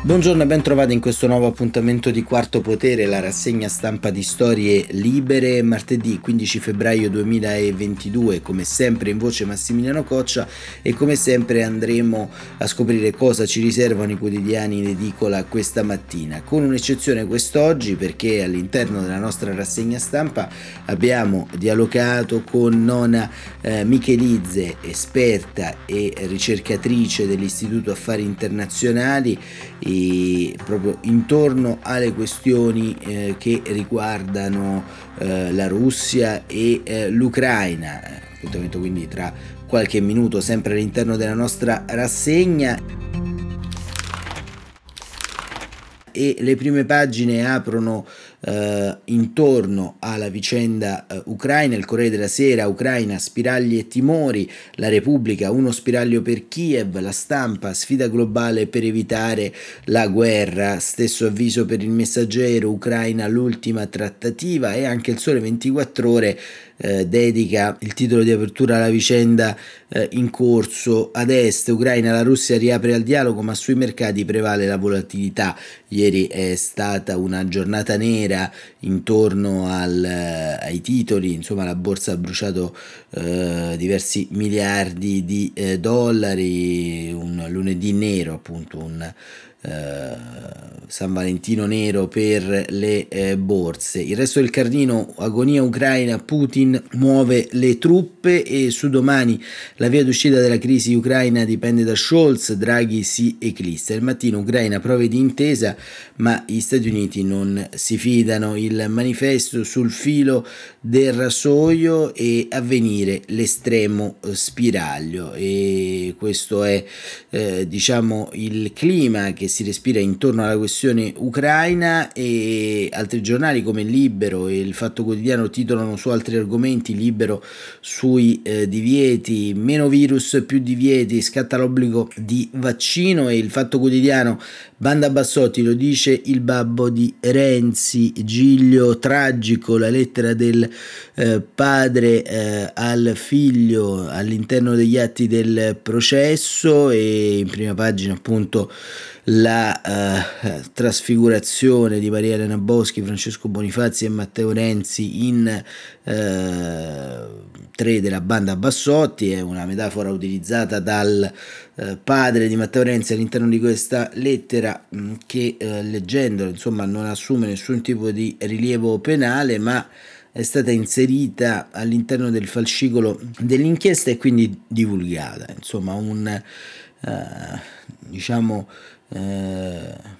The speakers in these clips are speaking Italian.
Buongiorno e ben trovati in questo nuovo appuntamento di Quarto Potere, la rassegna stampa di storie libere, martedì 15 febbraio 2022, come sempre in voce Massimiliano Coccia e come sempre andremo a scoprire cosa ci riservano i quotidiani in edicola questa mattina, con un'eccezione quest'oggi perché all'interno della nostra rassegna stampa abbiamo dialogato con Nona eh, Michelizze, esperta e ricercatrice dell'Istituto Affari Internazionali proprio intorno alle questioni eh, che riguardano eh, la Russia e eh, l'Ucraina. Appuntamento quindi tra qualche minuto sempre all'interno della nostra rassegna. e le prime pagine aprono eh, intorno alla vicenda eh, ucraina, il Corriere della Sera, Ucraina, spiragli e timori, la Repubblica, uno spiraglio per Kiev, la stampa, sfida globale per evitare la guerra, stesso avviso per il messaggero, Ucraina l'ultima trattativa e anche il Sole 24 ore eh, dedica il titolo di apertura alla vicenda eh, in corso ad est, Ucraina, la Russia riapre al dialogo ma sui mercati prevale la volatilità. Ieri è stata una giornata nera intorno al, eh, ai titoli, insomma la borsa ha bruciato eh, diversi miliardi di eh, dollari, un lunedì nero appunto, un San Valentino nero per le eh, borse. Il resto del cardino, agonia ucraina, Putin muove le truppe e su domani la via d'uscita della crisi ucraina dipende da Scholz, Draghi si eclissa. Il mattino Ucraina prove di intesa, ma gli Stati Uniti non si fidano. Il manifesto sul filo del rasoio e avvenire l'estremo eh, spiraglio e questo è eh, diciamo il clima che si respira intorno alla questione ucraina e altri giornali come Libero e il Fatto Quotidiano titolano su altri argomenti, Libero sui eh, divieti, meno virus, più divieti, scatta l'obbligo di vaccino e il Fatto Quotidiano, Banda Bassotti lo dice il babbo di Renzi, Giglio tragico, la lettera del eh, padre eh, al figlio all'interno degli atti del processo e in prima pagina appunto la uh, trasfigurazione di Maria Elena Boschi, Francesco Bonifazzi e Matteo Renzi in uh, tre della banda Bassotti, è una metafora utilizzata dal uh, padre di Matteo Renzi all'interno di questa lettera mh, mm, che leggendola insomma non assume nessun tipo di rilievo penale ma è stata inserita all'interno del fascicolo dell'inchiesta e quindi divulgata, insomma un diciamo eh,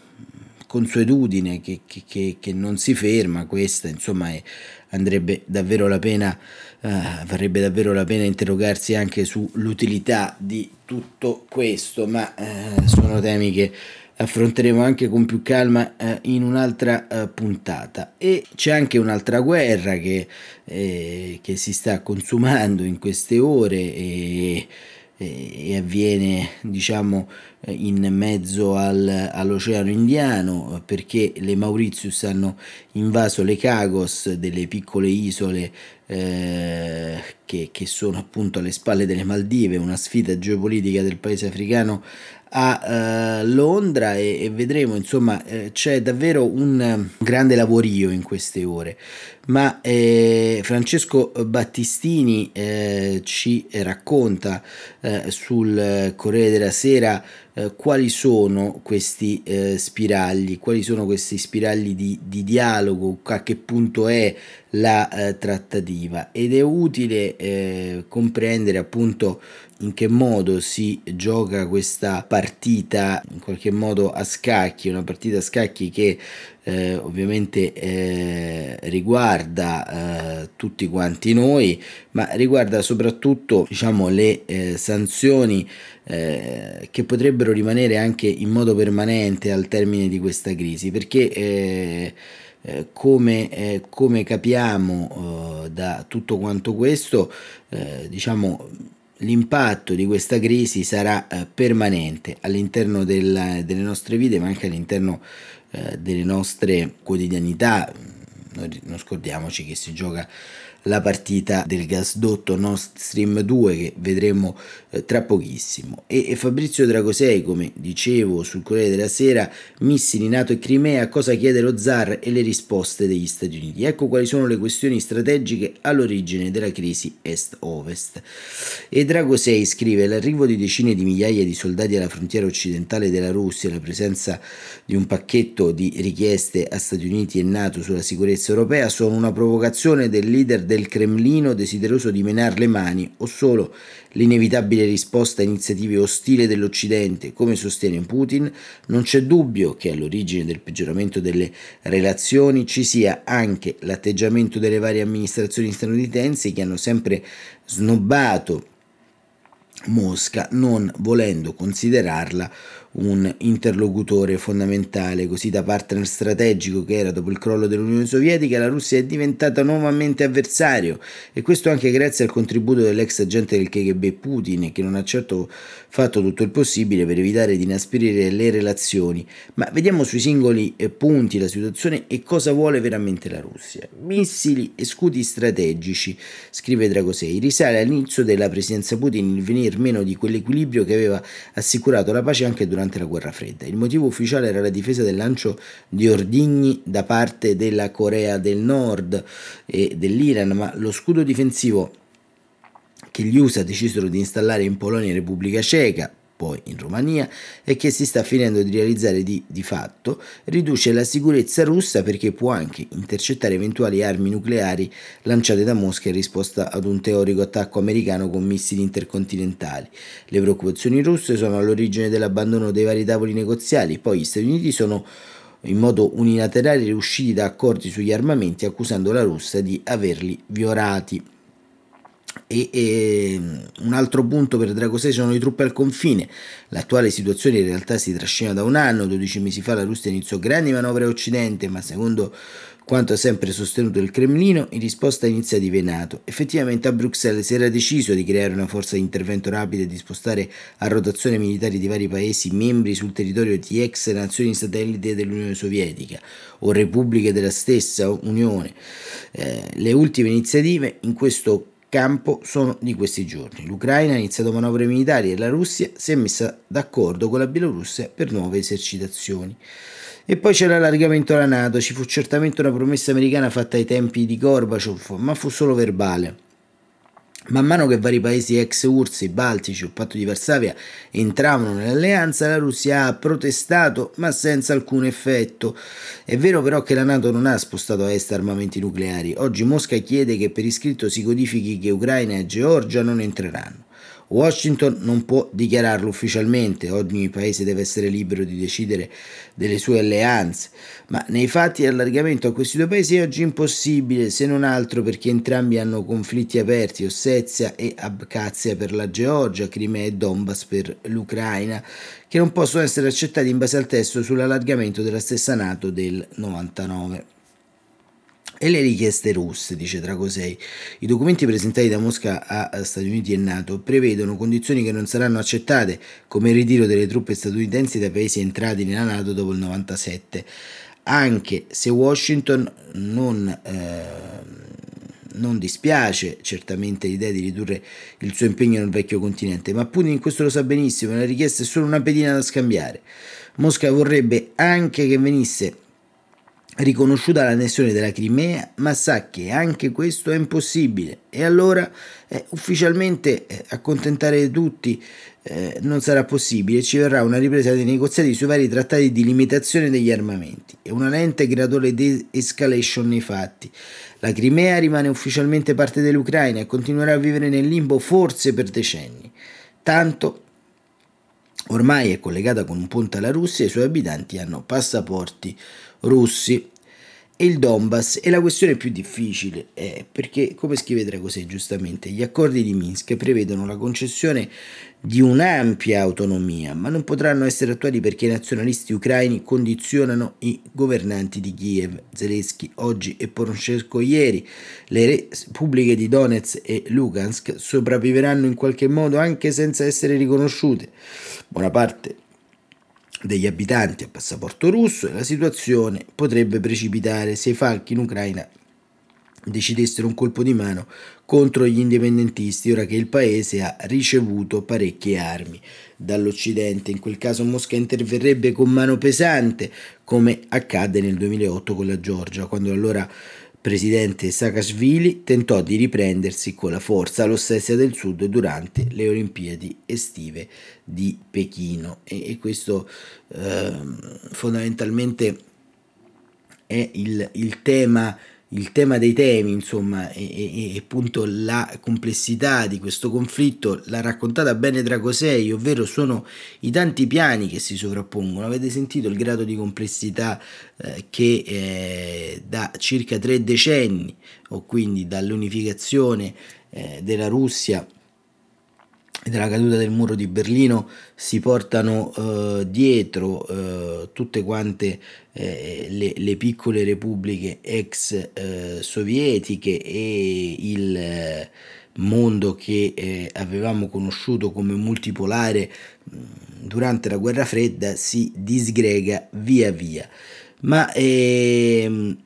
consuetudine che, che, che, non si ferma, questa insomma è, andrebbe davvero la pena, eh, varrebbe davvero la pena interrogarsi anche sull'utilità di tutto questo, ma eh, sono temi che affronteremo anche con più calma eh, in un'altra eh, puntata. E c'è anche un'altra guerra che, eh, che, si sta consumando in queste ore e e avviene diciamo in mezzo al, all'oceano indiano perché le Mauritius hanno invaso le Cagos delle piccole isole eh, che, che sono appunto alle spalle delle Maldive una sfida geopolitica del paese africano a uh, Londra e, e, vedremo insomma eh, c'è davvero un grande lavorio in queste ore. Ma eh, Francesco Battistini eh, ci racconta eh, sul Corriere della Sera eh, quali sono questi eh, spiragli, quali sono questi spiragli di, di, dialogo, a che punto è la eh, trattativa. Ed è utile comprendere appunto in che modo si gioca questa partita in qualche modo a scacchi, una partita a scacchi che eh, ovviamente eh, riguarda eh, tutti quanti noi, ma riguarda soprattutto diciamo, le eh, sanzioni eh, che potrebbero rimanere anche in modo permanente al termine di questa crisi, perché eh, come, come, capiamo da tutto quanto questo, diciamo l'impatto di questa crisi sarà eh, permanente all'interno del, delle nostre vite, ma anche all'interno eh, delle nostre quotidianità. Noi non scordiamoci che si gioca la partita del gasdotto Nord Stream 2 che vedremo eh, tra pochissimo. E, e, Fabrizio Dragosei, come dicevo sul Corriere della Sera, missili NATO e Crimea, cosa chiede lo zar e le risposte degli Stati Uniti. Ecco quali sono le questioni strategiche all'origine della crisi est-ovest. E Dragosei scrive l'arrivo di decine di migliaia di soldati alla frontiera occidentale della Russia, la presenza di un pacchetto di richieste a Stati Uniti e NATO sulla sicurezza europea sono una provocazione del leader del Cremlino desideroso di menar le mani o solo l'inevitabile risposta a iniziative ostili dell'Occidente, come sostiene Putin, non c'è dubbio che all'origine del peggioramento delle relazioni ci sia anche l'atteggiamento delle varie amministrazioni statunitensi che hanno sempre snobbato Mosca non volendo considerarla un interlocutore fondamentale, così da partner strategico che era dopo il crollo dell'Unione Sovietica, la Russia è diventata nuovamente avversario e questo anche grazie al contributo dell'ex agente del KGB Putin che non ha certo fatto tutto il possibile per evitare di inasprire le relazioni. Ma vediamo sui singoli eh, punti la situazione e cosa vuole veramente la Russia. Missili e scudi strategici, scrive Dragosei, risale all'inizio della presidenza Putin il venir meno di quell'equilibrio che aveva assicurato la pace anche durante durante la guerra fredda. Il motivo ufficiale era la difesa del lancio di ordigni da parte della Corea del Nord e dell'Iran, ma lo scudo difensivo che gli USA decisero di installare in Polonia e Repubblica Ceca poi in Romania e che si sta finendo di realizzare di, di fatto, riduce la sicurezza russa perché può anche intercettare eventuali armi nucleari lanciate da Mosca in risposta ad un teorico attacco americano con missili intercontinentali. Le preoccupazioni russe sono all'origine dell'abbandono dei vari tavoli negoziali, poi gli Stati Uniti sono in modo unilaterale riusciti da accordi sugli armamenti accusando la Russia di averli violati. E, e, un altro punto per Drago 6 sono le truppe al confine. L'attuale situazione in realtà si trascina da un anno, 12 mesi fa la Russia iniziò grandi manovre a occidente, ma secondo quanto ha sempre sostenuto il Cremlino, in risposta a iniziative NATO. Effettivamente a Bruxelles si era deciso di creare una forza di intervento rapida e di spostare a rotazione militari di vari paesi membri sul territorio di ex nazioni satellite dell'Unione Sovietica o repubbliche della stessa Unione. Eh, le ultime iniziative in questo campo sono di questi giorni. L'Ucraina ha iniziato manovre militari e la Russia si è messa d'accordo con la Bielorussia per nuove esercitazioni. E poi c'è l'allargamento alla Nato, ci fu certamente una promessa americana fatta ai tempi di Gorbaciov, ma fu solo verbale. Man mano che vari paesi ex URSS, Baltici o Patto di Varsavia entravano nell'alleanza, la Russia ha protestato ma senza alcun effetto. È vero però che la Nato non ha spostato a est armamenti nucleari. Oggi Mosca chiede che per iscritto si codifichi che Ucraina e Georgia non entreranno. Washington non può dichiararlo ufficialmente, ogni paese deve essere libero di decidere delle sue alleanze, ma nei fatti l'allargamento a questi due paesi è oggi impossibile, se non altro perché entrambi hanno conflitti aperti, Ossetia e Abkhazia per la Georgia, Crimea e Donbass per l'Ucraina, che non possono essere accettati in base al testo sull'allargamento della stessa Nato del 99 e le richieste russe, dice Dragosei. I documenti presentati da Mosca a Stati Uniti e NATO prevedono condizioni che non saranno accettate, come il ritiro delle truppe statunitensi dai paesi entrati nella NATO dopo il 97, anche se Washington non, eh, non dispiace certamente l'idea di ridurre il suo impegno nel vecchio continente, ma Putin questo lo sa benissimo, la richiesta è solo una pedina da scambiare. Mosca vorrebbe anche che venisse riconosciuta l'annessione della Crimea, ma sa che anche questo è impossibile e allora eh, ufficialmente eh, accontentare tutti eh, non sarà possibile, ci verrà una ripresa dei negoziati sui vari trattati di limitazione degli armamenti e una lenta e graduale de-escalation nei fatti. La Crimea rimane ufficialmente parte dell'Ucraina e continuerà a vivere nel limbo forse per decenni. Tanto ormai è collegata con un ponte alla Russia e i suoi abitanti hanno passaporti russi e il Donbass è la questione più difficile eh, perché, come scrive Dragosei giustamente, gli accordi di Minsk prevedono la concessione di un'ampia autonomia, ma non potranno essere attuati perché i nazionalisti ucraini condizionano i governanti di Kiev, Zelensky oggi e Poroshenko ieri. Le repubbliche di Donetsk e Lugansk sopravviveranno in qualche modo anche senza essere riconosciute. Buona parte degli abitanti a passaporto russo e la situazione potrebbe precipitare se i falchi in Ucraina decidessero un colpo di mano contro gli indipendentisti ora che il paese ha ricevuto parecchie armi dall'Occidente. In quel caso Mosca interverrebbe con mano pesante come accadde nel 2008 con la Georgia, quando allora presidente Saakashvili tentò di riprendersi con la forza l'Ossetia del Sud durante le Olimpiadi estive di Pechino. E, e questo eh, fondamentalmente è il, il tema il tema dei temi, insomma, e, e, appunto la complessità di questo conflitto l'ha raccontata bene Dragosei, ovvero sono i tanti piani che si sovrappongono. Avete sentito il grado di complessità eh, che eh, da circa tre decenni, o quindi dall'unificazione eh, della Russia della caduta del muro di Berlino si portano eh, dietro eh, tutte quante eh, le, le, piccole repubbliche ex eh, sovietiche e il eh, mondo che eh, avevamo conosciuto come multipolare durante la guerra fredda si disgrega via via. Ma ehm,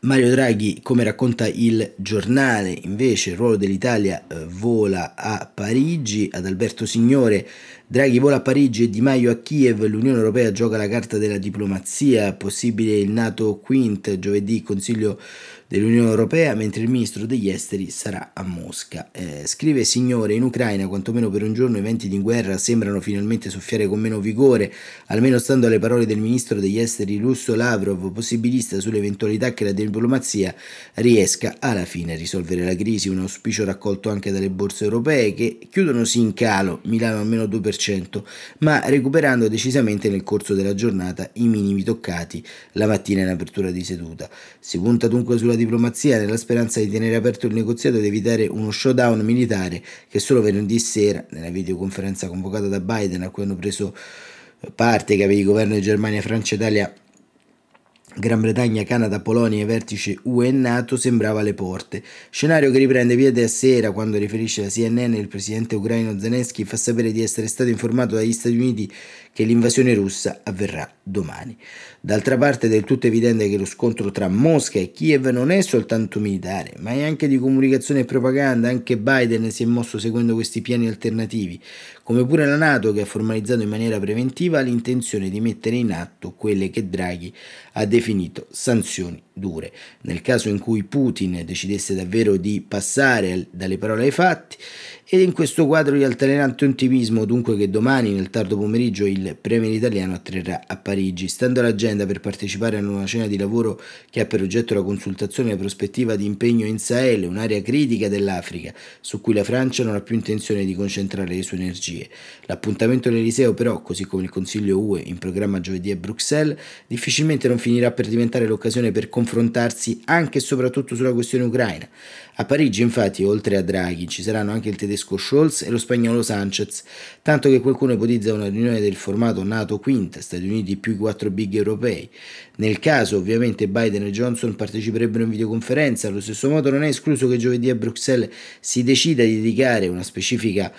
Mario Draghi, come racconta il giornale, invece il ruolo dell'Italia eh, vola a Parigi, ad Alberto Signore, Draghi vola a Parigi e Di Maio a Kiev, l'Unione Europea gioca la carta della diplomazia, possibile il NATO Quint, giovedì Consiglio dell'Unione Europea, mentre il ministro degli esteri sarà a Mosca. Eh, scrive Signore, in Ucraina, quantomeno per un giorno, i venti di guerra sembrano finalmente soffiare con meno vigore, almeno stando alle parole del ministro degli esteri russo Lavrov, possibilista sull'eventualità che la diplomazia riesca alla fine a risolvere la crisi, un auspicio raccolto anche dalle borse europee che chiudono sì in calo, Milano almeno 2%, ma recuperando decisamente nel corso della giornata i minimi toccati la mattina in apertura di seduta. Si punta dunque sulla diplomazia nella speranza di tenere aperto il negoziato ed evitare uno showdown militare che solo venerdì sera, nella videoconferenza convocata da Biden a cui hanno preso parte capi di governo di Germania, Francia Italia, Gran Bretagna, Canada, Polonia e vertici UE e NATO sembrava alle porte. Scenario che riprende piede a sera quando riferisce la CNN il presidente ucraino Zelensky fa sapere di essere stato informato dagli Stati Uniti che l'invasione russa avverrà domani. D'altra parte è del tutto evidente che lo scontro tra Mosca e Kiev non è soltanto militare, ma è anche di comunicazione e propaganda. Anche Biden si è mosso seguendo questi piani alternativi, come pure la Nato che ha formalizzato in maniera preventiva l'intenzione di mettere in atto quelle che Draghi ha definito sanzioni dure. Nel caso in cui Putin decidesse davvero di passare dalle parole ai fatti, ed in questo quadro di altalenante ottimismo, dunque che domani nel tardo pomeriggio il Premier italiano atterrà a Parigi, stando all'agenda per partecipare a una cena di lavoro che ha per oggetto la consultazione e la prospettiva di impegno in Sahel, un'area critica dell'Africa, su cui la Francia non ha più intenzione di concentrare le sue energie. L'appuntamento all'Eliseo però, così come il Consiglio UE in programma giovedì a Bruxelles, difficilmente non finirà per diventare l'occasione per confrontarsi anche e soprattutto sulla questione ucraina. A Parigi, infatti, oltre a Draghi, ci saranno anche il tedesco Scholz e lo spagnolo Sanchez, tanto che qualcuno ipotizza una riunione del formato NATO Quint, Stati Uniti più i quattro big europei. Nel caso, ovviamente, Biden e Johnson parteciperebbero in videoconferenza, allo stesso modo non è escluso che giovedì a Bruxelles si decida di dedicare una specifica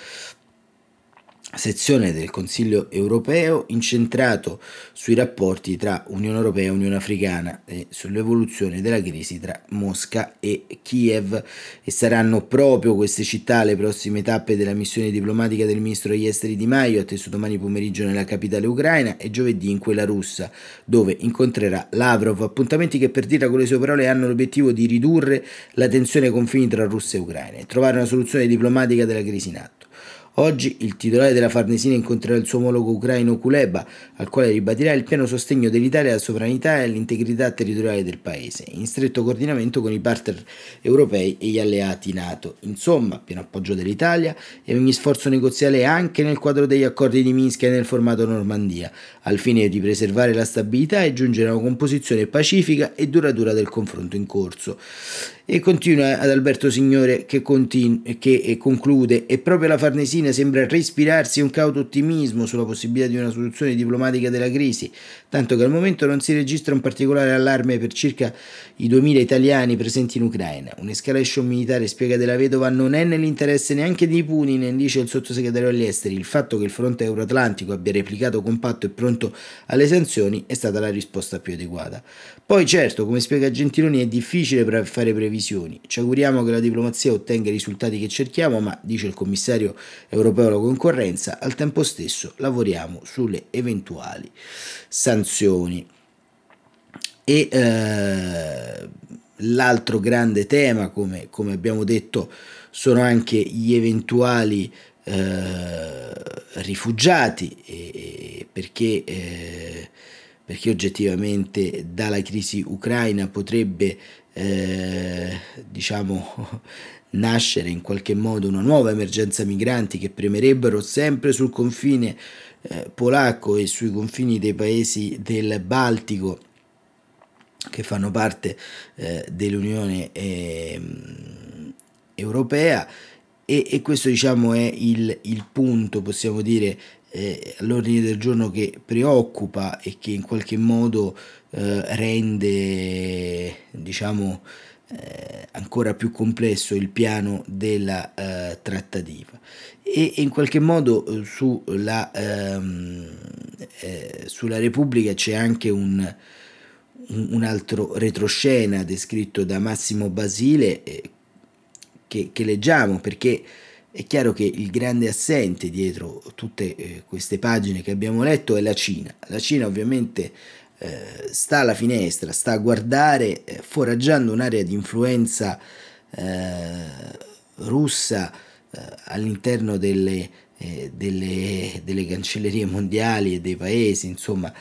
sezione del Consiglio europeo incentrato sui rapporti tra Unione Europea e Unione Africana e sull'evoluzione della crisi tra Mosca e Kiev e saranno proprio queste città le prossime tappe della missione diplomatica del ministro degli esteri Di Maio atteso domani pomeriggio nella capitale ucraina e giovedì in quella russa dove incontrerà Lavrov appuntamenti che per dirla con le sue parole hanno l'obiettivo di ridurre la tensione ai confini tra Russia e Ucraina e trovare una soluzione diplomatica della crisi in atto. Oggi il titolare della Farnesina incontrerà il suo omologo ucraino Kuleba, al quale ribadirà il pieno sostegno dell'Italia alla sovranità e all'integrità territoriale del paese, in stretto coordinamento con i partner europei e gli alleati NATO. Insomma, pieno appoggio dell'Italia e ogni sforzo negoziale anche nel quadro degli accordi di Minsk e nel formato Normandia, al fine di preservare la stabilità e giungere a una composizione pacifica e duratura del confronto in corso. E continua ad Alberto Signore che, continu- che conclude, e proprio la Farnesina sembra respirarsi un cauto ottimismo sulla possibilità di una soluzione diplomatica della crisi, tanto che al momento non si registra un particolare allarme per circa i 2000 italiani presenti in Ucraina. Un'escalation militare, spiega della vedova, non è nell'interesse neanche di Putin, dice il sottosegretario agli esteri. Il fatto che il fronte euroatlantico abbia replicato compatto e pronto alle sanzioni è stata la risposta più adeguata. Poi certo, come spiega Gentiloni, è difficile fare previsioni. Ci auguriamo che la diplomazia ottenga i risultati che cerchiamo, ma, dice il commissario europeo alla concorrenza, al tempo stesso lavoriamo sulle eventuali sanzioni. E eh, l'altro grande tema, come, come, abbiamo detto, sono anche gli eventuali eh, rifugiati, e, perché, eh, perché, oggettivamente dalla crisi ucraina potrebbe eh, diciamo, nascere in qualche modo una nuova emergenza migranti che premerebbero sempre sul confine eh, polacco e sui confini dei paesi del Baltico che fanno parte eh, dell'Unione eh, Europea e, e, questo diciamo è il, il punto, possiamo dire, eh, all'ordine del giorno che preoccupa e che in qualche modo eh, rende diciamo eh, ancora più complesso il piano della eh, trattativa. E, e, in qualche modo eh, sulla, ehm, eh, sulla Repubblica c'è anche un, un altro retroscena descritto da Massimo Basile che, che, leggiamo perché è chiaro che il grande assente dietro tutte eh, queste pagine che abbiamo letto è la Cina. La Cina ovviamente eh, sta alla finestra, sta a guardare, eh, foraggiando un'area di influenza eh, russa eh, all'interno delle, delle, delle, cancellerie mondiali e dei paesi, insomma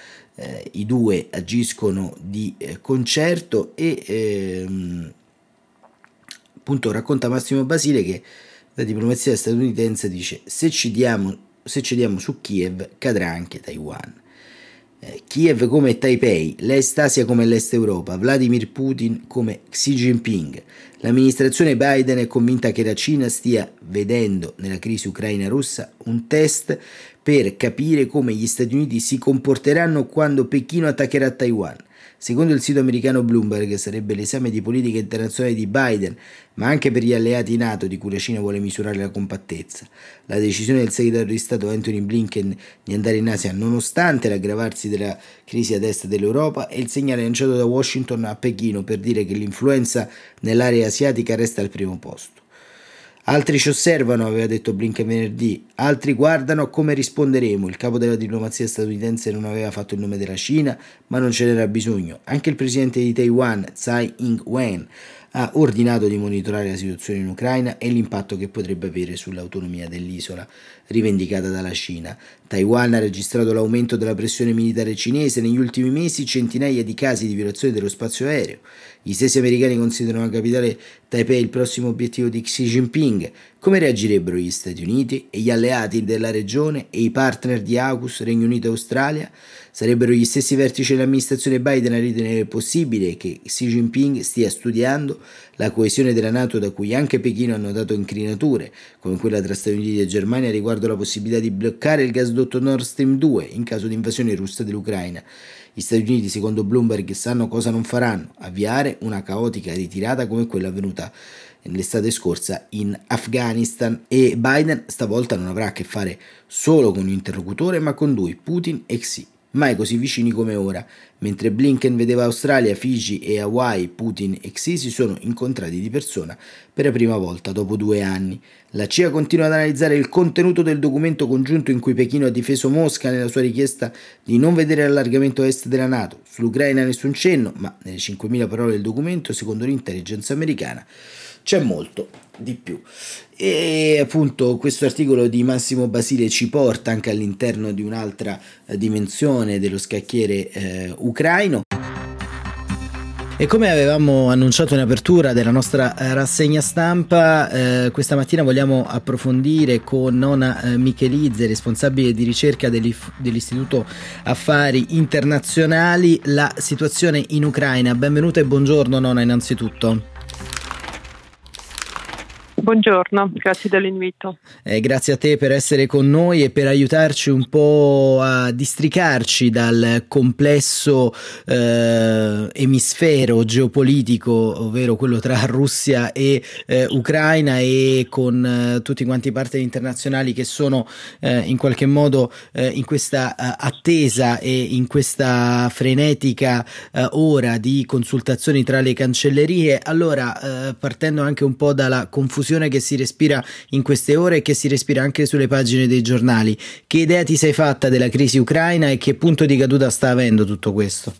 i due agiscono di concerto e ehm, appunto racconta Massimo Basile che la diplomazia statunitense dice se cediamo, se cediamo su Kiev cadrà anche Taiwan. Eh, Kiev come Taipei, l'Est Asia come l'Est Europa, Vladimir Putin come Xi Jinping. L'amministrazione Biden è convinta che la Cina stia vedendo nella crisi ucraina-russa un test per capire come gli Stati Uniti si comporteranno quando Pechino attaccherà Taiwan. Secondo il sito americano Bloomberg sarebbe l'esame di politica internazionale di Biden, ma anche per gli alleati NATO di cui la Cina vuole misurare la compattezza. La decisione del segretario di Stato Anthony Blinken di andare in Asia, nonostante l'aggravarsi della crisi ad est dell'Europa, è il segnale lanciato da Washington a Pechino per dire che l'influenza nell'area asiatica resta al primo posto. Altri ci osservano, aveva detto Blinken venerdì, altri guardano come risponderemo. Il capo della diplomazia statunitense non aveva fatto il nome della Cina, ma non ce n'era bisogno. Anche il presidente di Taiwan, Tsai Ing-wen, ha ordinato di monitorare la situazione in Ucraina e l'impatto che potrebbe avere sull'autonomia dell'isola rivendicata dalla Cina. Taiwan ha registrato l'aumento della pressione militare cinese negli ultimi mesi, centinaia di casi di violazione dello spazio aereo. Gli stessi americani considerano la capitale Taipei il prossimo obiettivo di Xi Jinping. Come reagirebbero gli Stati Uniti e gli alleati della regione e i partner di AUKUS, Regno Unito e Australia? Sarebbero gli stessi vertici dell'amministrazione Biden a ritenere possibile che Xi Jinping stia studiando la coesione della Nato da cui anche Pechino ha notato incrinature, come quella tra Stati Uniti e Germania riguardo la possibilità di bloccare il gasdotto Nord Stream 2 in caso di invasione russa dell'Ucraina. Gli Stati Uniti, secondo Bloomberg, sanno cosa non faranno, avviare una caotica ritirata come quella avvenuta l'estate scorsa in Afghanistan e Biden stavolta non avrà a che fare solo con un interlocutore ma con lui, Putin e Xi mai così vicini come ora. Mentre Blinken vedeva Australia, Fiji e Hawaii, Putin e Xi si sono incontrati di persona per la prima volta dopo due anni. La CIA continua ad analizzare il contenuto del documento congiunto in cui Pechino ha difeso Mosca nella sua richiesta di non vedere l'allargamento est della Nato. Sull'Ucraina nessun cenno, ma nelle 5.000 parole del documento, secondo l'intelligence americana, c'è molto di più. E appunto questo articolo di Massimo Basile ci porta anche all'interno di un'altra eh, dimensione dello scacchiere eh, ucraino. E come avevamo annunciato in apertura della nostra eh, rassegna stampa, eh, questa mattina vogliamo approfondire con Nona eh, Michelizze, responsabile di ricerca dell'Istituto Affari Internazionali, la situazione in Ucraina. Benvenuta e buongiorno Nona innanzitutto. Buongiorno, grazie dell'invito. Eh, grazie a te per essere con noi e per aiutarci un po' a districarci dal complesso eh, emisfero geopolitico, ovvero quello tra Russia e eh, Ucraina e con eh, tutti quanti i partner internazionali che sono eh, in qualche modo eh, in questa attesa e in questa frenetica ora di consultazioni tra le cancellerie. Allora, partendo anche un po' dalla confusione confusione che si respira in queste ore e che si respira anche sulle pagine dei giornali. Che idea ti sei fatta della crisi ucraina e che punto di caduta sta avendo tutto questo?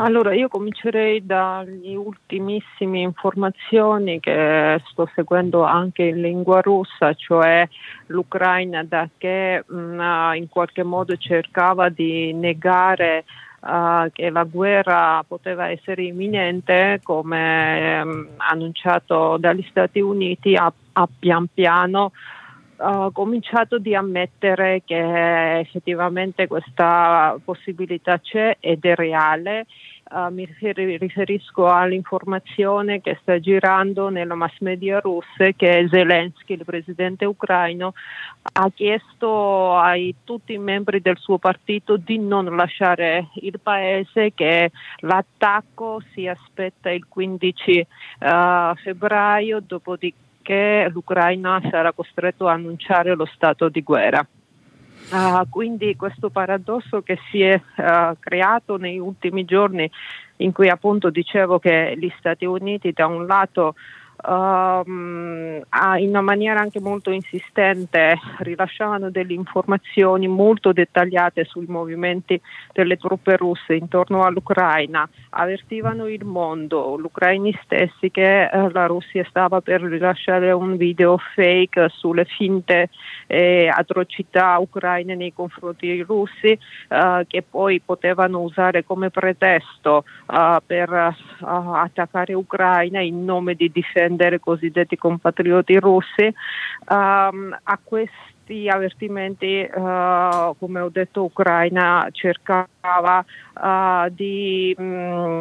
Allora, io comincerei dalle ultimissime informazioni che sto seguendo anche in lingua russa, cioè l'Ucraina da che mh, in qualche modo cercava di negare uh, che la guerra poteva essere imminente, come um, annunciato dagli Stati Uniti, ha, pian piano uh, cominciato di ammettere che effettivamente questa possibilità c'è ed è reale Uh, mi riferisco all'informazione che sta girando nella mass media russa che Zelensky, il presidente ucraino, ha chiesto a tutti i membri del suo partito di non lasciare il paese, che l'attacco si aspetta il 15 uh, eh, febbraio, dopodiché l'Ucraina sarà costretto a annunciare lo stato di guerra. Uh, quindi questo paradosso che si è uh, creato negli ultimi giorni in cui appunto dicevo che gli Stati Uniti da un lato um, in una maniera anche molto insistente rilasciavano delle informazioni molto dettagliate sui movimenti delle truppe russe intorno all'Ucraina, avvertivano il mondo, gli ucraini stessi che eh, la Russia stava per rilasciare un video fake sulle finte eh, atrocità ucraine nei confronti dei russi eh, che poi potevano usare come pretesto eh, per eh, attaccare Ucraina in nome di difendere difendere i cosiddetti compatrioti russi. Um, a questi avvertimenti, uh, come ho detto, Ucraina cercava uh, di mh, mm,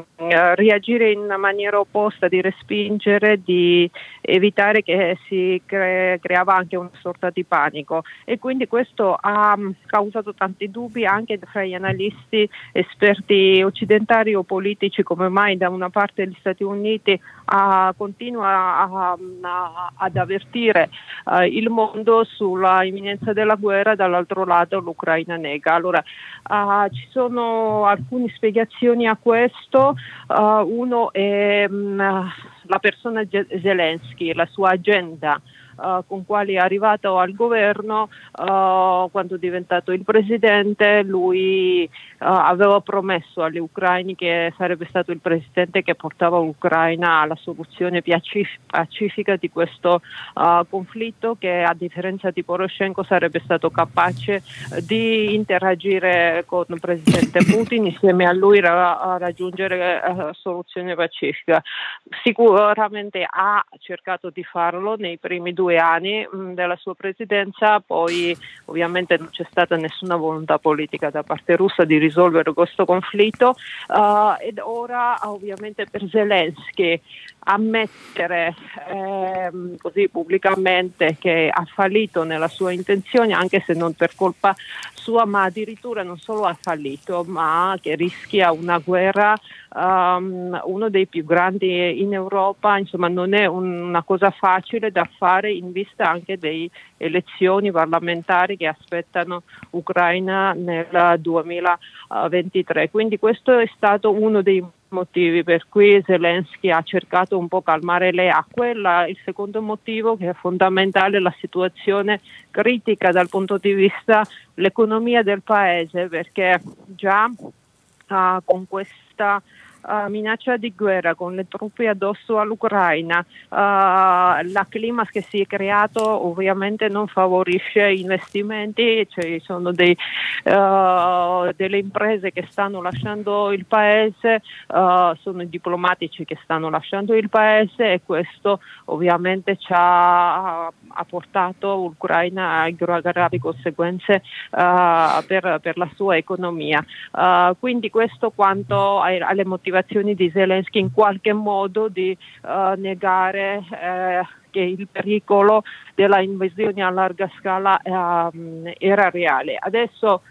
reagire in maniera opposta, di respingere, di evitare che si cre- creava anche una sorta di panico e quindi questo ha mm, causato tanti dubbi anche fra gli analisti esperti occidentali o politici come mai da una parte gli Stati Uniti uh, continua a, a, ad avvertire uh, il mondo sulla imminenza della guerra dall'altro lato l'Ucraina nega. Allora uh, ci sono alcune spiegazioni a questo, uno è um, la persona Zelensky, la sua agenda uh, con quali è arrivato al governo uh, quando è diventato il presidente, lui uh, aveva promesso agli ucraini che sarebbe stato il presidente che portava l'Ucraina alla soluzione pacifica di questo conflitto che a differenza di Poroshenko sarebbe stato capace di interagire con il presidente Putin insieme a lui ra- a raggiungere uh, soluzione pacifica. Sicuramente ha cercato di farlo nei primi due due anni mh, mm, della sua presidenza, poi ovviamente non c'è stata nessuna volontà politica da parte russa di risolvere questo conflitto uh, ed ora ovviamente per Zelensky ammettere ehm, così pubblicamente che ha fallito nella sua intenzione, anche se non per colpa sua, ma addirittura non solo ha fallito, ma che rischia una guerra, um, uno dei più grandi in Europa, insomma non è un, una cosa facile da fare in vista anche delle elezioni parlamentari che aspettano Ucraina nel 2023. Quindi questo è stato uno dei motivi per cui Zelensky ha cercato un po' calmare le acque. La, il secondo motivo che è fondamentale è la situazione critica dal punto di vista dell'economia del paese perché già uh, con questa minaccia di guerra con le truppe addosso all'Ucraina, uh, la clima che si è creato ovviamente non favorisce investimenti, ci sono dei, uh, delle imprese che stanno lasciando il paese, sono i diplomatici che stanno lasciando il paese e questo ovviamente ci ha, ha portato l'Ucraina a gravi conseguenze per, per, la sua economia. quindi questo quanto alle motivazioni motivazioni di Zelensky in qualche modo di uh, negare uh, che il pericolo della invasione a larga scala eh, era reale. Adesso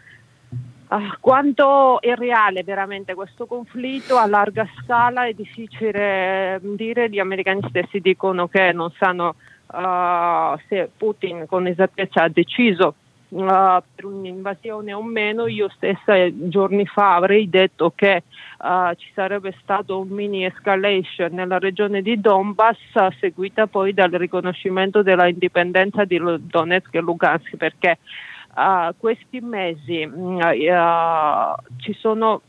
Uh, quanto è reale veramente questo conflitto a larga scala è difficile dire, gli americani stessi dicono che non sanno uh, se Putin con esattezza ha deciso Uh, per un'invasione o meno, io stessa giorni fa avrei detto che uh, ci sarebbe stato un mini escalation nella regione di Donbass, seguita poi dal riconoscimento della indipendenza di Donetsk e Lugansk, perché questi mesi mm, ci sono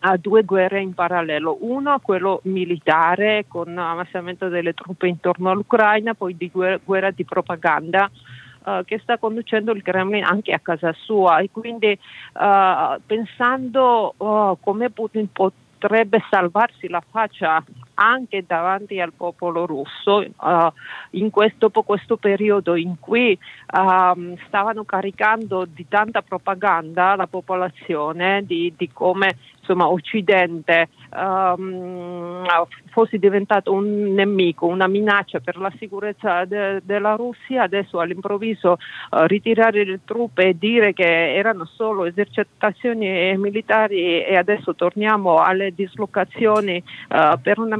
a due guerre in parallelo, uno quello militare con amassamento delle truppe intorno all'Ucraina, poi di guerra, guerra di propaganda uh, che sta conducendo il Kremlin anche a casa sua. E quindi uh, pensando uh, come Putin potrebbe salvarsi la faccia anche davanti al popolo russo uh, in questo, questo, periodo in cui uh, stavano caricando di tanta propaganda la popolazione di, di come insomma, Occidente um, fosse diventato un nemico, una minaccia per la sicurezza de- della Russia, adesso all'improvviso uh, ritirare le truppe e dire che erano solo esercitazioni militari e adesso torniamo alle dislocazioni uh,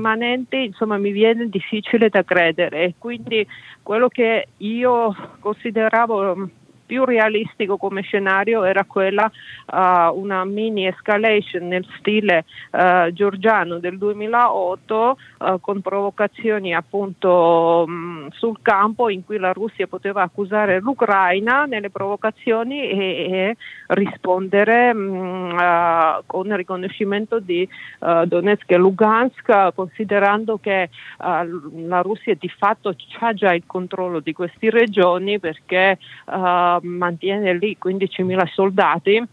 permanenti, insomma mi viene difficile da credere. Quindi quello che io consideravo più realistico come scenario era quella uh, una mini escalation nel stile uh, georgiano del 2008 uh, con provocazioni appunto mh, sul campo in cui la Russia poteva accusare l'Ucraina nelle provocazioni e, e rispondere mh, con riconoscimento di Donetsk e Lugansk considerando che la Russia di fatto ha già il controllo di queste regioni perché mantiene lì 15.000 soldati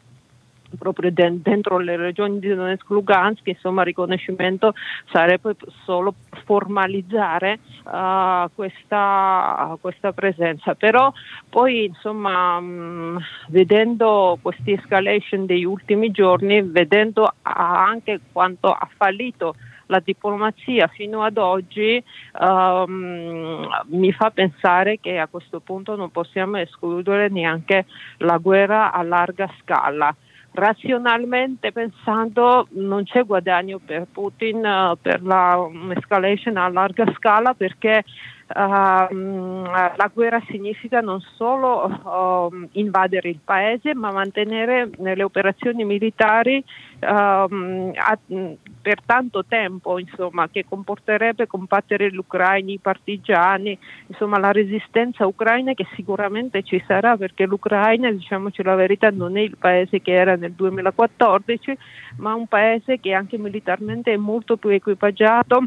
proprio dentro le regioni di Donetsk Lugansk, insomma il riconoscimento sarebbe solo formalizzare uh, questa, questa, presenza. Però poi insomma mh, vedendo questi escalation degli ultimi giorni, vedendo anche quanto ha fallito la diplomazia fino ad oggi um, mi fa pensare che a questo punto non possiamo escludere neanche la guerra a larga scala. Razionalmente pensando non c'è guadagno per Putin uh, per la escalation a larga scala perché la guerra significa non solo uh, invadere il paese, ma mantenere nelle operazioni militari a, per tanto tempo, insomma, che comporterebbe combattere gli ucraini, i partigiani, insomma, la resistenza ucraina che sicuramente ci sarà perché l'Ucraina, diciamoci la verità, non è il paese che era nel 2014, ma un paese che anche militarmente è molto più equipaggiato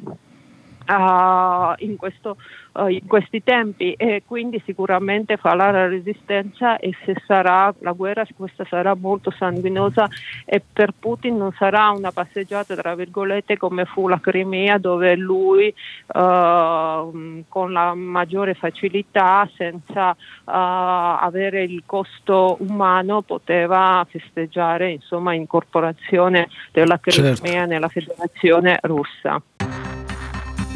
Uh, in, questo, uh, in, questi tempi e quindi sicuramente farà la resistenza e se sarà la guerra questa sarà molto sanguinosa e per Putin non sarà una passeggiata tra virgolette come fu la Crimea dove lui uh, con la maggiore facilità senza avere il costo umano poteva festeggiare insomma incorporazione della Crimea certo. nella federazione russa.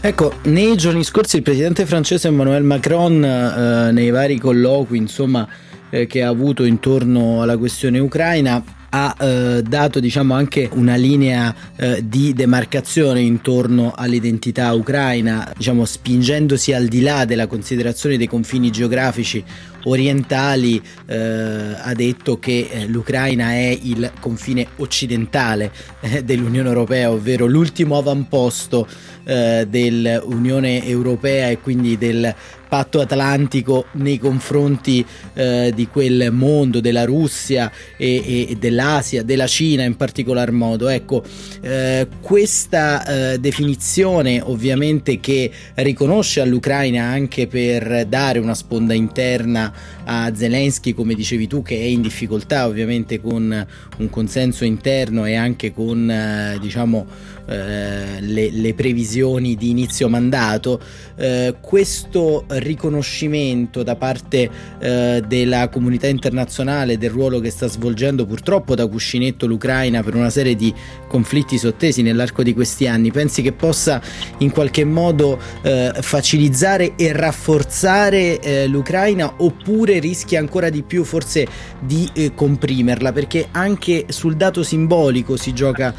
Ecco, nei giorni scorsi il presidente francese Emmanuel Macron, eh, nei vari colloqui insomma, eh, che ha avuto intorno alla questione ucraina, ha eh, dato diciamo anche una linea eh, di demarcazione intorno all'identità ucraina, diciamo spingendosi al di là della considerazione dei confini geografici orientali, eh, ha detto che eh, l'Ucraina è il confine occidentale eh, dell'Unione Europea, ovvero l'ultimo avamposto eh, dell'Unione Europea e quindi del patto atlantico nei confronti eh, di quel mondo della Russia e, e, dell'Asia, della Cina in particolar modo. Ecco, eh, questa eh, definizione ovviamente che riconosce all'Ucraina anche per dare una sponda interna a Zelensky, come dicevi tu, che è in difficoltà ovviamente con un consenso interno e anche con eh, diciamo eh, le, le, previsioni di inizio mandato, eh, questo riconoscimento da parte eh, della comunità internazionale del ruolo che sta svolgendo purtroppo da cuscinetto l'Ucraina per una serie di conflitti sottesi nell'arco di questi anni, pensi che possa in qualche modo eh, facilizzare e rafforzare eh, l'Ucraina oppure rischia ancora di più forse di eh, comprimerla? Perché anche sul dato simbolico si gioca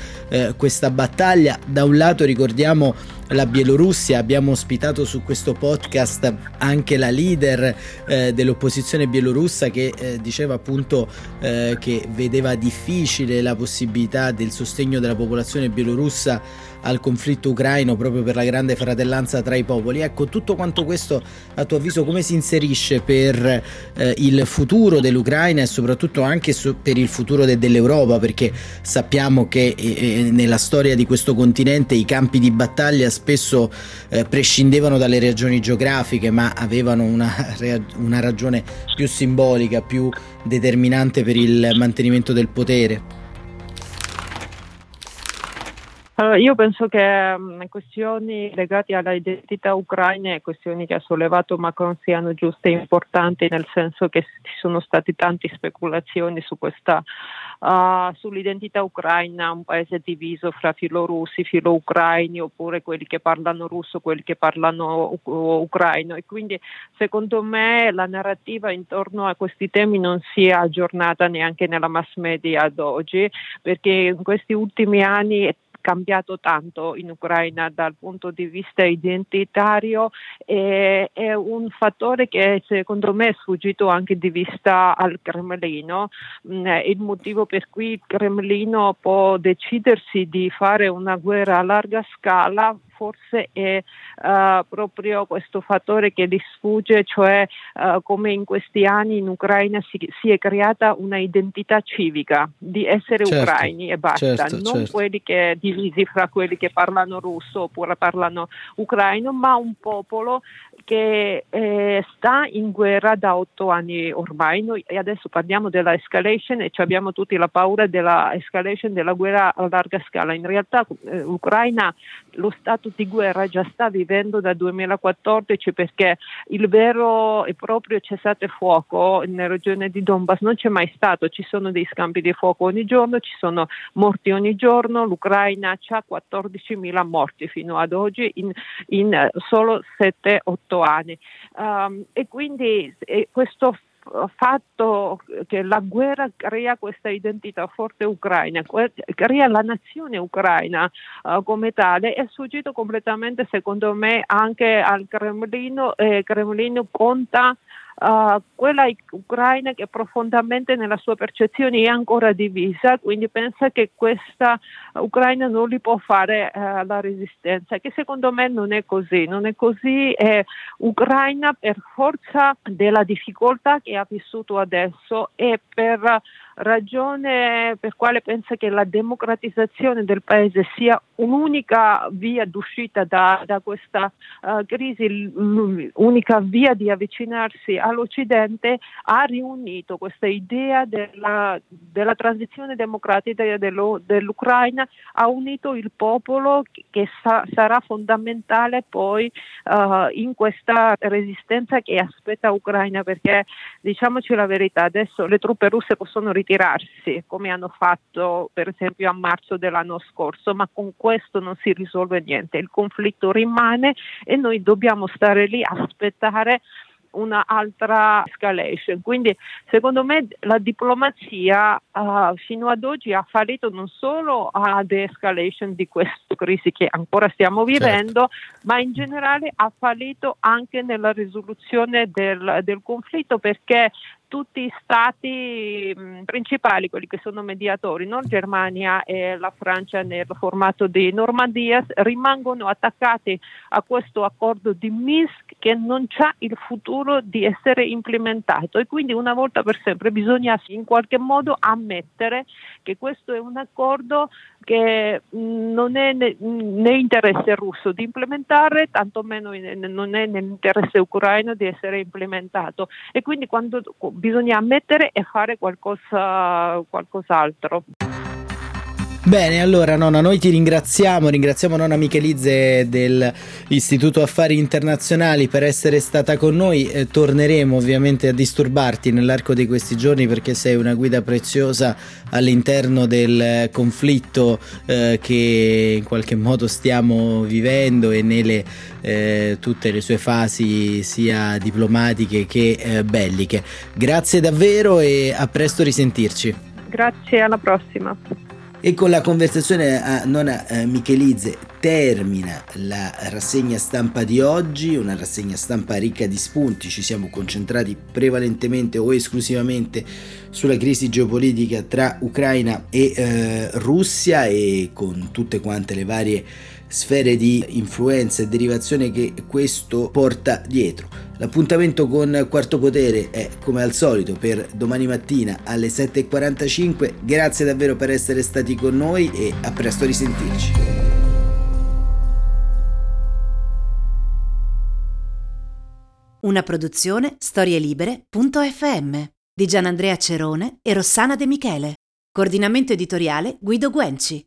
questa battaglia. Da un lato ricordiamo la Bielorussia, abbiamo ospitato su questo podcast anche la leader eh, dell'opposizione bielorussa che eh, diceva appunto eh, che vedeva difficile la possibilità del sostegno della popolazione bielorussa al conflitto ucraino proprio per la grande fratellanza tra i popoli. Ecco, tutto quanto questo a tuo avviso come si inserisce per eh, il futuro dell'Ucraina e soprattutto anche su, per il futuro de- dell'Europa? Perché sappiamo che eh, eh, nella storia di questo continente i campi di battaglia spesso eh, prescindevano dalle regioni geografiche ma avevano una, una ragione più simbolica, più determinante per il mantenimento del potere. Allora, io penso che um, questioni legate all'identità ucraina e questioni che ha sollevato Macron siano giuste e importanti, nel senso che ci sono state tante speculazioni su questa, uh, sull'identità ucraina, un paese diviso fra filorussi, filo-ucraini, oppure quelli che parlano russo, quelli che parlano u- ucraino. E quindi secondo me la narrativa intorno a questi temi non si è aggiornata neanche nella mass media ad oggi, perché in questi ultimi anni cambiato tanto in Ucraina dal punto di vista identitario e è un fattore che secondo me è sfuggito anche di vista al Cremlino, mm, il motivo per cui il Cremlino può decidersi di fare una guerra a larga scala forse è uh, proprio questo fattore che gli sfugge, cioè uh, come in questi anni in Ucraina si, si, è creata una identità civica di essere certo, ucraini e basta, certo, non certo. quelli che divisi fra quelli che parlano russo oppure parlano ucraino, ma un popolo che eh, sta in guerra da otto anni ormai. Noi adesso parliamo della escalation e abbiamo tutti la paura della escalation della guerra a larga scala. In realtà eh, l'Ucraina lo stato di guerra già sta vivendo dal 2014 perché il vero e proprio cessate fuoco nella regione di Donbass non c'è mai stato, ci sono dei scambi di fuoco ogni giorno, ci sono morti ogni giorno, l'Ucraina ha 14.000 morti fino ad oggi in, in solo 7-8 anni. Um, e quindi e questo fatto che la guerra crea questa identità forte ucraina, crea la nazione ucraina uh, come tale, è sfuggito completamente secondo me anche al Cremlino e il Cremlino conta uh, quella ucraina che profondamente nella sua percezione è ancora divisa, quindi pensa che questa Ucraina non li può fare uh, la resistenza, che secondo me non è così, non è così, è Ucraina per forza della difficoltà che ha vissuto adesso e per ragione per quale pensa che la democratizzazione del paese sia un'unica via d'uscita da, da questa uh, crisi, l'unica via di avvicinarsi all'Occidente, ha riunito questa idea della, della transizione democratica dello, dell'Ucraina, ha unito il popolo che sa, sarà fondamentale poi uh, in questa resistenza che aspetta Ucraina, perché diciamoci la verità, adesso le truppe russe possono ritirarsi come hanno fatto per esempio a marzo dell'anno scorso, ma con questo non si risolve niente, il conflitto rimane e noi dobbiamo stare lì a aspettare un'altra escalation. Quindi secondo me la diplomazia uh, fino ad oggi ha fallito non solo a de-escalation di questa crisi che ancora stiamo certo. vivendo, certo. ma in generale ha fallito anche nella risoluzione del, del conflitto perché tutti i stati mh, principali, quelli che sono mediatori, Nord Germania e la Francia nel formato di Normandia, rimangono attaccati a questo accordo di Minsk che non ha il futuro di essere implementato. E quindi una volta per sempre bisogna in qualche modo ammettere che questo è un accordo che non è né interesse russo di implementare, tantomeno non è nell'interesse ucraino di essere implementato e quindi quando bisogna ammettere e fare qualcosa, qualcos'altro. Bene, allora nonna, noi ti ringraziamo, ringraziamo nonna Michelizze dell'Istituto Affari Internazionali per essere stata con noi. Eh, torneremo ovviamente a disturbarti nell'arco di questi giorni perché sei una guida preziosa all'interno del conflitto eh, che in qualche modo stiamo vivendo e nelle eh, tutte le sue fasi sia diplomatiche che eh, belliche. Grazie davvero e a presto risentirci. Grazie, alla prossima. E con la conversazione a Nona eh, Michelizze termina la rassegna stampa di oggi, una rassegna stampa ricca di spunti, ci siamo concentrati prevalentemente o esclusivamente sulla crisi geopolitica tra Ucraina e eh, Russia e con tutte quante le varie sfere di influenza e derivazione che questo porta dietro. L'appuntamento con Quarto Potere è come al solito per domani mattina alle 7.45. Grazie davvero per essere stati con noi e a presto risentirci. Una produzione storielibere.fm di Gianandrea Cerone e Rossana De Michele. Coordinamento editoriale Guido Guenci.